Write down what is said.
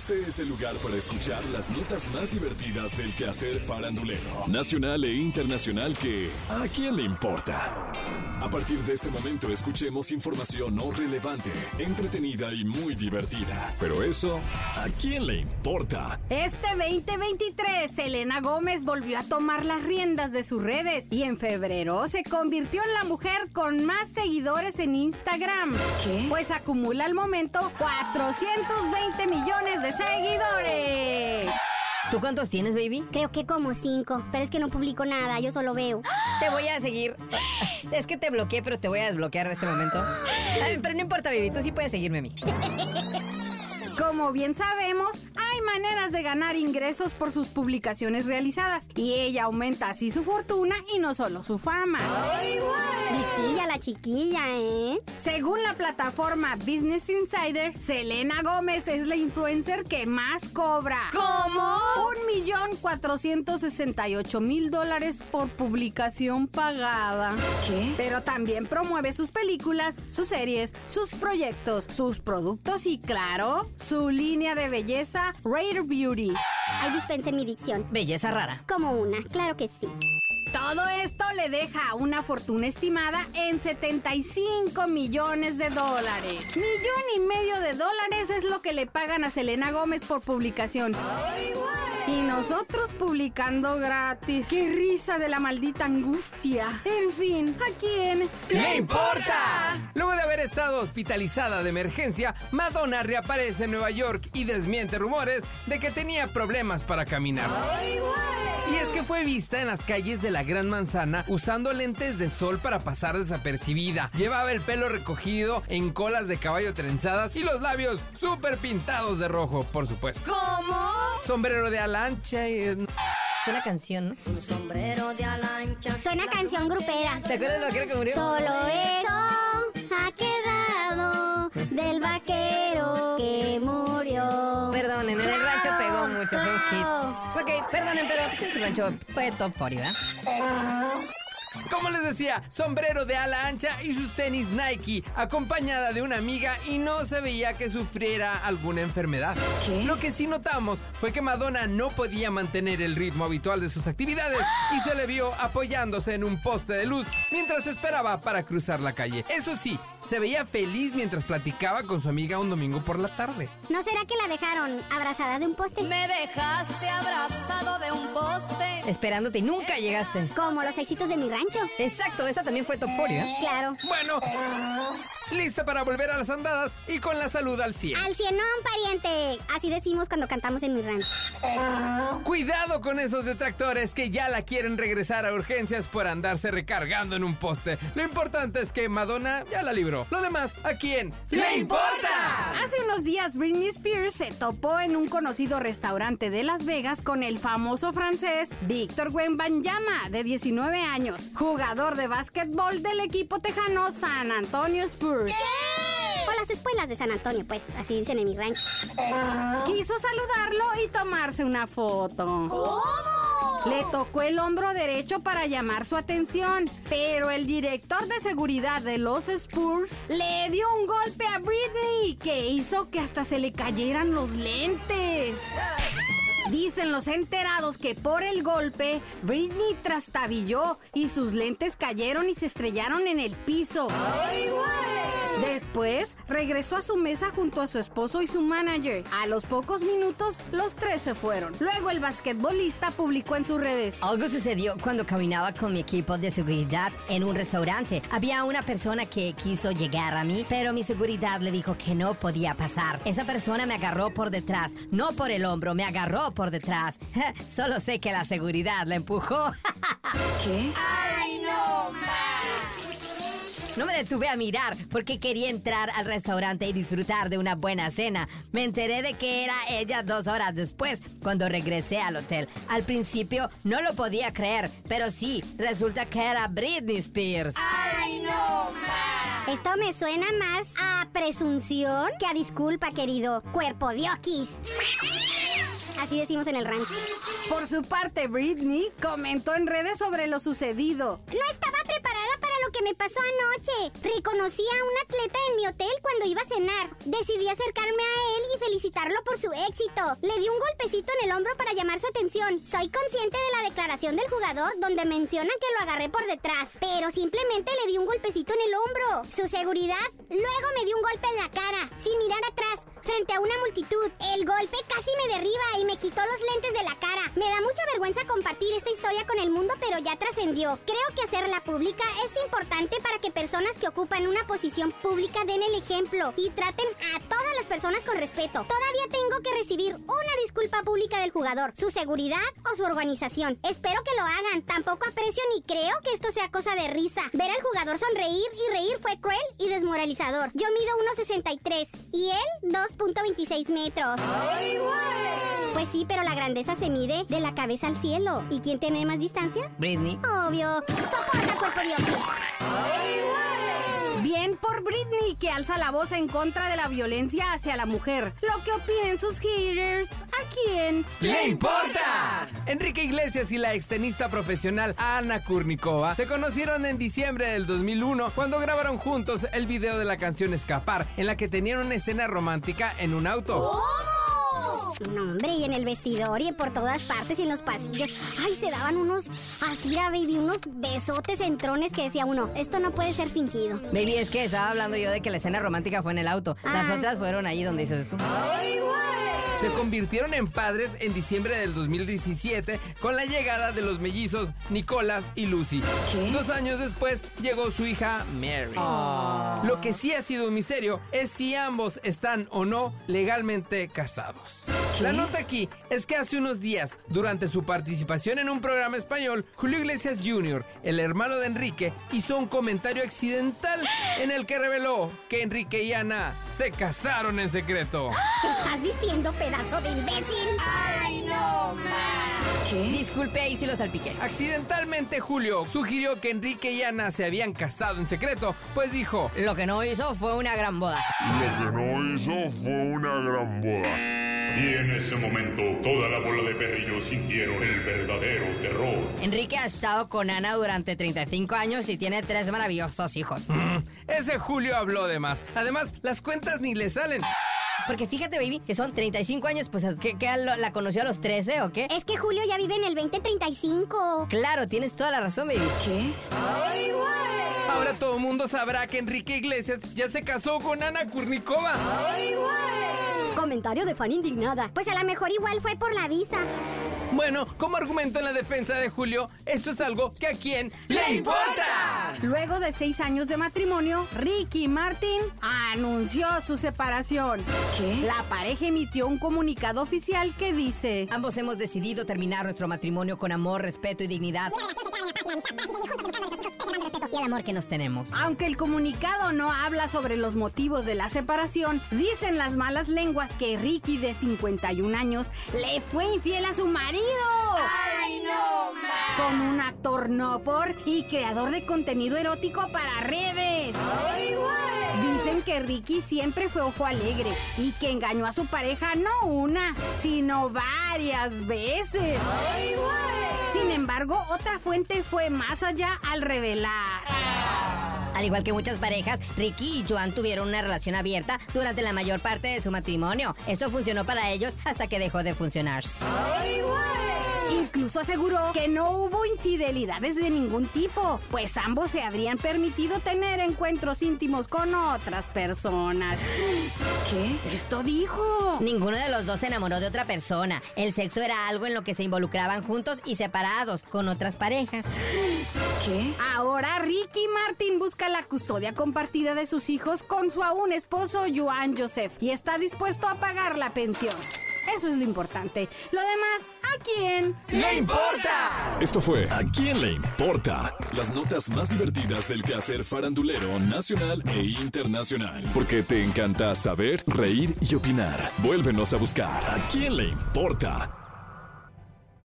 Este es el lugar para escuchar las notas más divertidas del quehacer farandulero, nacional e internacional que ¿a quién le importa? A partir de este momento escuchemos información no relevante, entretenida y muy divertida. Pero eso, ¿a quién le importa? Este 2023, Selena Gómez volvió a tomar las riendas de sus redes y en febrero se convirtió en la mujer con más seguidores en Instagram. ¿Qué? Pues acumula al momento 420 millones de seguidores. ¿Tú cuántos tienes, baby? Creo que como cinco, pero es que no publico nada, yo solo veo. Te voy a seguir. Es que te bloqueé, pero te voy a desbloquear en este momento. Ay, pero no importa, baby, tú sí puedes seguirme a mí. Como bien sabemos, hay maneras de ganar ingresos por sus publicaciones realizadas y ella aumenta así su fortuna y no solo su fama. Listilla la chiquilla, ¿eh? Según la plataforma Business Insider, Selena Gómez es la influencer que más cobra. ¿Cómo? Un millón cuatrocientos sesenta y ocho mil dólares por publicación pagada. ¿Qué? Pero también promueve sus películas, sus series, sus proyectos, sus productos y claro, su línea de belleza Rare Beauty. Ahí dispense mi dicción. Belleza rara. Como una, claro que sí. Todo esto le deja una fortuna estimada en 75 millones de dólares. Millón y medio de dólares es lo que le pagan a Selena Gómez por publicación. Y nosotros publicando gratis. ¡Qué risa de la maldita angustia! En fin, ¿a quién ¡Le importa! Luego de haber estado hospitalizada de emergencia, Madonna reaparece en Nueva York y desmiente rumores de que tenía problemas para caminar. Y es que fue vista en las calles de la Gran Manzana usando lentes de sol para pasar desapercibida. Llevaba el pelo recogido en colas de caballo trenzadas y los labios súper pintados de rojo, por supuesto. ¿Cómo? Sombrero de ala ancha y... Es una canción, ¿no? Un sombrero de ala ancha. Suena canción grupera. ¿Te acuerdas de lo que era que murió? Solo eso ha quedado vaquero que murió. Perdonen, en el rancho pegó mucho, fue un hit. Ok, perdonen, pero pues su rancho fue top 40, ¿verdad? Como les decía, sombrero de ala ancha y sus tenis Nike, acompañada de una amiga y no se veía que sufriera alguna enfermedad. Lo que sí notamos fue que Madonna no podía mantener el ritmo habitual de sus actividades y se le vio apoyándose en un poste de luz mientras esperaba para cruzar la calle. Eso sí, se veía feliz mientras platicaba con su amiga un domingo por la tarde. ¿No será que la dejaron abrazada de un poste? Me dejaste abrazado de un poste. Esperándote y nunca llegaste. Como los éxitos de mi rancho. Exacto, esta también fue top 40, ¿eh? Claro. Bueno, lista para volver a las andadas y con la salud al 100. Al cienón, pariente. Así decimos cuando cantamos en mi rancho. Cuidado con esos detractores que ya la quieren regresar a urgencias por andarse recargando en un poste. Lo importante es que Madonna ya la libró. Lo demás, ¿a quién le importa? Hace unos días Britney Spears se topó en un conocido restaurante de Las Vegas con el famoso francés Víctor Wembanyama, de 19 años, jugador de básquetbol del equipo tejano San Antonio Spurs. Por las espuelas de San Antonio, pues, así dicen en mi rancho. Quiso saludarlo y tomarse una foto. ¿Cómo? Le tocó el hombro derecho para llamar su atención, pero el director de seguridad de los Spurs le dio un golpe a Britney que hizo que hasta se le cayeran los lentes. Dicen los enterados que por el golpe, Britney trastabilló y sus lentes cayeron y se estrellaron en el piso. Después regresó a su mesa junto a su esposo y su manager. A los pocos minutos, los tres se fueron. Luego el basquetbolista publicó en sus redes. Algo sucedió cuando caminaba con mi equipo de seguridad en un restaurante. Había una persona que quiso llegar a mí, pero mi seguridad le dijo que no podía pasar. Esa persona me agarró por detrás, no por el hombro, me agarró por detrás. Solo sé que la seguridad la empujó. ¿Qué? No me detuve a mirar porque quería entrar al restaurante y disfrutar de una buena cena. Me enteré de que era ella dos horas después, cuando regresé al hotel. Al principio no lo podía creer, pero sí, resulta que era Britney Spears. Esto me suena más a presunción que a disculpa, querido cuerpo de oquis. Así decimos en el rancho. Por su parte, Britney comentó en redes sobre lo sucedido. No estaba me pasó anoche. Reconocí a un atleta en mi hotel cuando iba a cenar. Decidí acercarme a él y felicitarlo por su éxito. Le di un golpecito en el hombro para llamar su atención. Soy consciente de la declaración del jugador donde menciona que lo agarré por detrás, pero simplemente le di un golpecito en el hombro. Su seguridad luego me dio un golpe en la cara, sin mirar atrás, frente a una multitud. El golpe casi me derriba y me quitó los lentes de la cara. Me da mucha vergüenza compartir esta historia con el mundo, pero ya trascendió. Creo que hacerla pública es importante para que personas que ocupan una posición pública den el ejemplo y traten a todas las personas con respeto. Todavía tengo que recibir una disculpa pública del jugador, su seguridad o su organización. Espero que lo hagan. Tampoco aprecio ni creo que esto sea cosa de risa. Ver al jugador sonreír y reír fue cruel y desmoralizador. Yo mido 1.63 y él 2.26 metros. Pues sí, pero la grandeza se mide de la cabeza al cielo. ¿Y quién tiene más distancia? Britney. Obvio. Soporta cuerpo de. Bien por Britney, que alza la voz en contra de la violencia hacia la mujer. Lo que opinen sus haters, ¿a quién ¡Le importa! Enrique Iglesias y la extenista profesional Ana Kurnikova se conocieron en diciembre del 2001 cuando grabaron juntos el video de la canción Escapar, en la que tenían una escena romántica en un auto. No, hombre, y en el vestidor y por todas partes y en los pasillos. Ay, se daban unos, así era, baby, unos besotes entrones que decía uno, esto no puede ser fingido. Baby, es que estaba hablando yo de que la escena romántica fue en el auto. Las Ah. otras fueron ahí donde dices tú. Se convirtieron en padres en diciembre del 2017 con la llegada de los mellizos Nicolás y Lucy. Dos años después llegó su hija Mary. Lo que sí ha sido un misterio es si ambos están o no legalmente casados. La nota aquí es que hace unos días, durante su participación en un programa español, Julio Iglesias Jr., el hermano de Enrique, hizo un comentario accidental en el que reveló que Enrique y Ana se casaron en secreto. ¿Qué estás diciendo, pedazo de imbécil? ¡Ay, no, ma! Disculpe ahí si lo salpiqué. Accidentalmente Julio sugirió que Enrique y Ana se habían casado en secreto, pues dijo, Lo que no hizo fue una gran boda. Lo que no hizo fue una gran boda. Y en ese momento toda la bola de perrillos sintieron el verdadero terror. Enrique ha estado con Ana durante 35 años y tiene tres maravillosos hijos. ese Julio habló de más. Además, las cuentas ni le salen. Porque fíjate, baby, que son 35 años, pues ¿qué, qué, lo- la conoció a los 13 o qué? Es que Julio ya vive en el 2035. Claro, tienes toda la razón, baby. ¿Qué? Ahora todo el mundo sabrá que Enrique Iglesias ya se casó con Ana Kurnikova. Comentario de fan indignada. Pues a lo mejor igual fue por la visa. Bueno, como argumento en la defensa de Julio, esto es algo que a quién le importa. Luego de seis años de matrimonio, Ricky Martin anunció su separación. La pareja emitió un comunicado oficial que dice... Ambos hemos decidido terminar nuestro matrimonio con amor, respeto y dignidad. Y el amor que nos tenemos. Aunque el comunicado no habla sobre los motivos de la separación, dicen las malas lenguas que Ricky, de 51 años, le fue infiel a su marido. ¡Ay, no, Con un actor no por y creador de contenido erótico para redes. Dicen que Ricky siempre fue ojo alegre y que engañó a su pareja no una, sino varias veces. Sin embargo, otra fuente fue más allá al revelar. Al igual que muchas parejas, Ricky y Joan tuvieron una relación abierta durante la mayor parte de su matrimonio. Esto funcionó para ellos hasta que dejó de funcionar. Incluso aseguró que no hubo infidelidades de ningún tipo, pues ambos se habrían permitido tener encuentros íntimos con otras personas. ¿Qué? Esto dijo. Ninguno de los dos se enamoró de otra persona. El sexo era algo en lo que se involucraban juntos y separados con otras parejas. Ahora Ricky Martin busca la custodia compartida de sus hijos con su aún esposo Joan Joseph y está dispuesto a pagar la pensión. Eso es lo importante. Lo demás, ¿a quién? ¡Le importa! Esto fue ¿A quién le importa? Las notas más divertidas del quehacer farandulero nacional e internacional. Porque te encanta saber, reír y opinar. Vuélvenos a buscar ¿A quién le importa?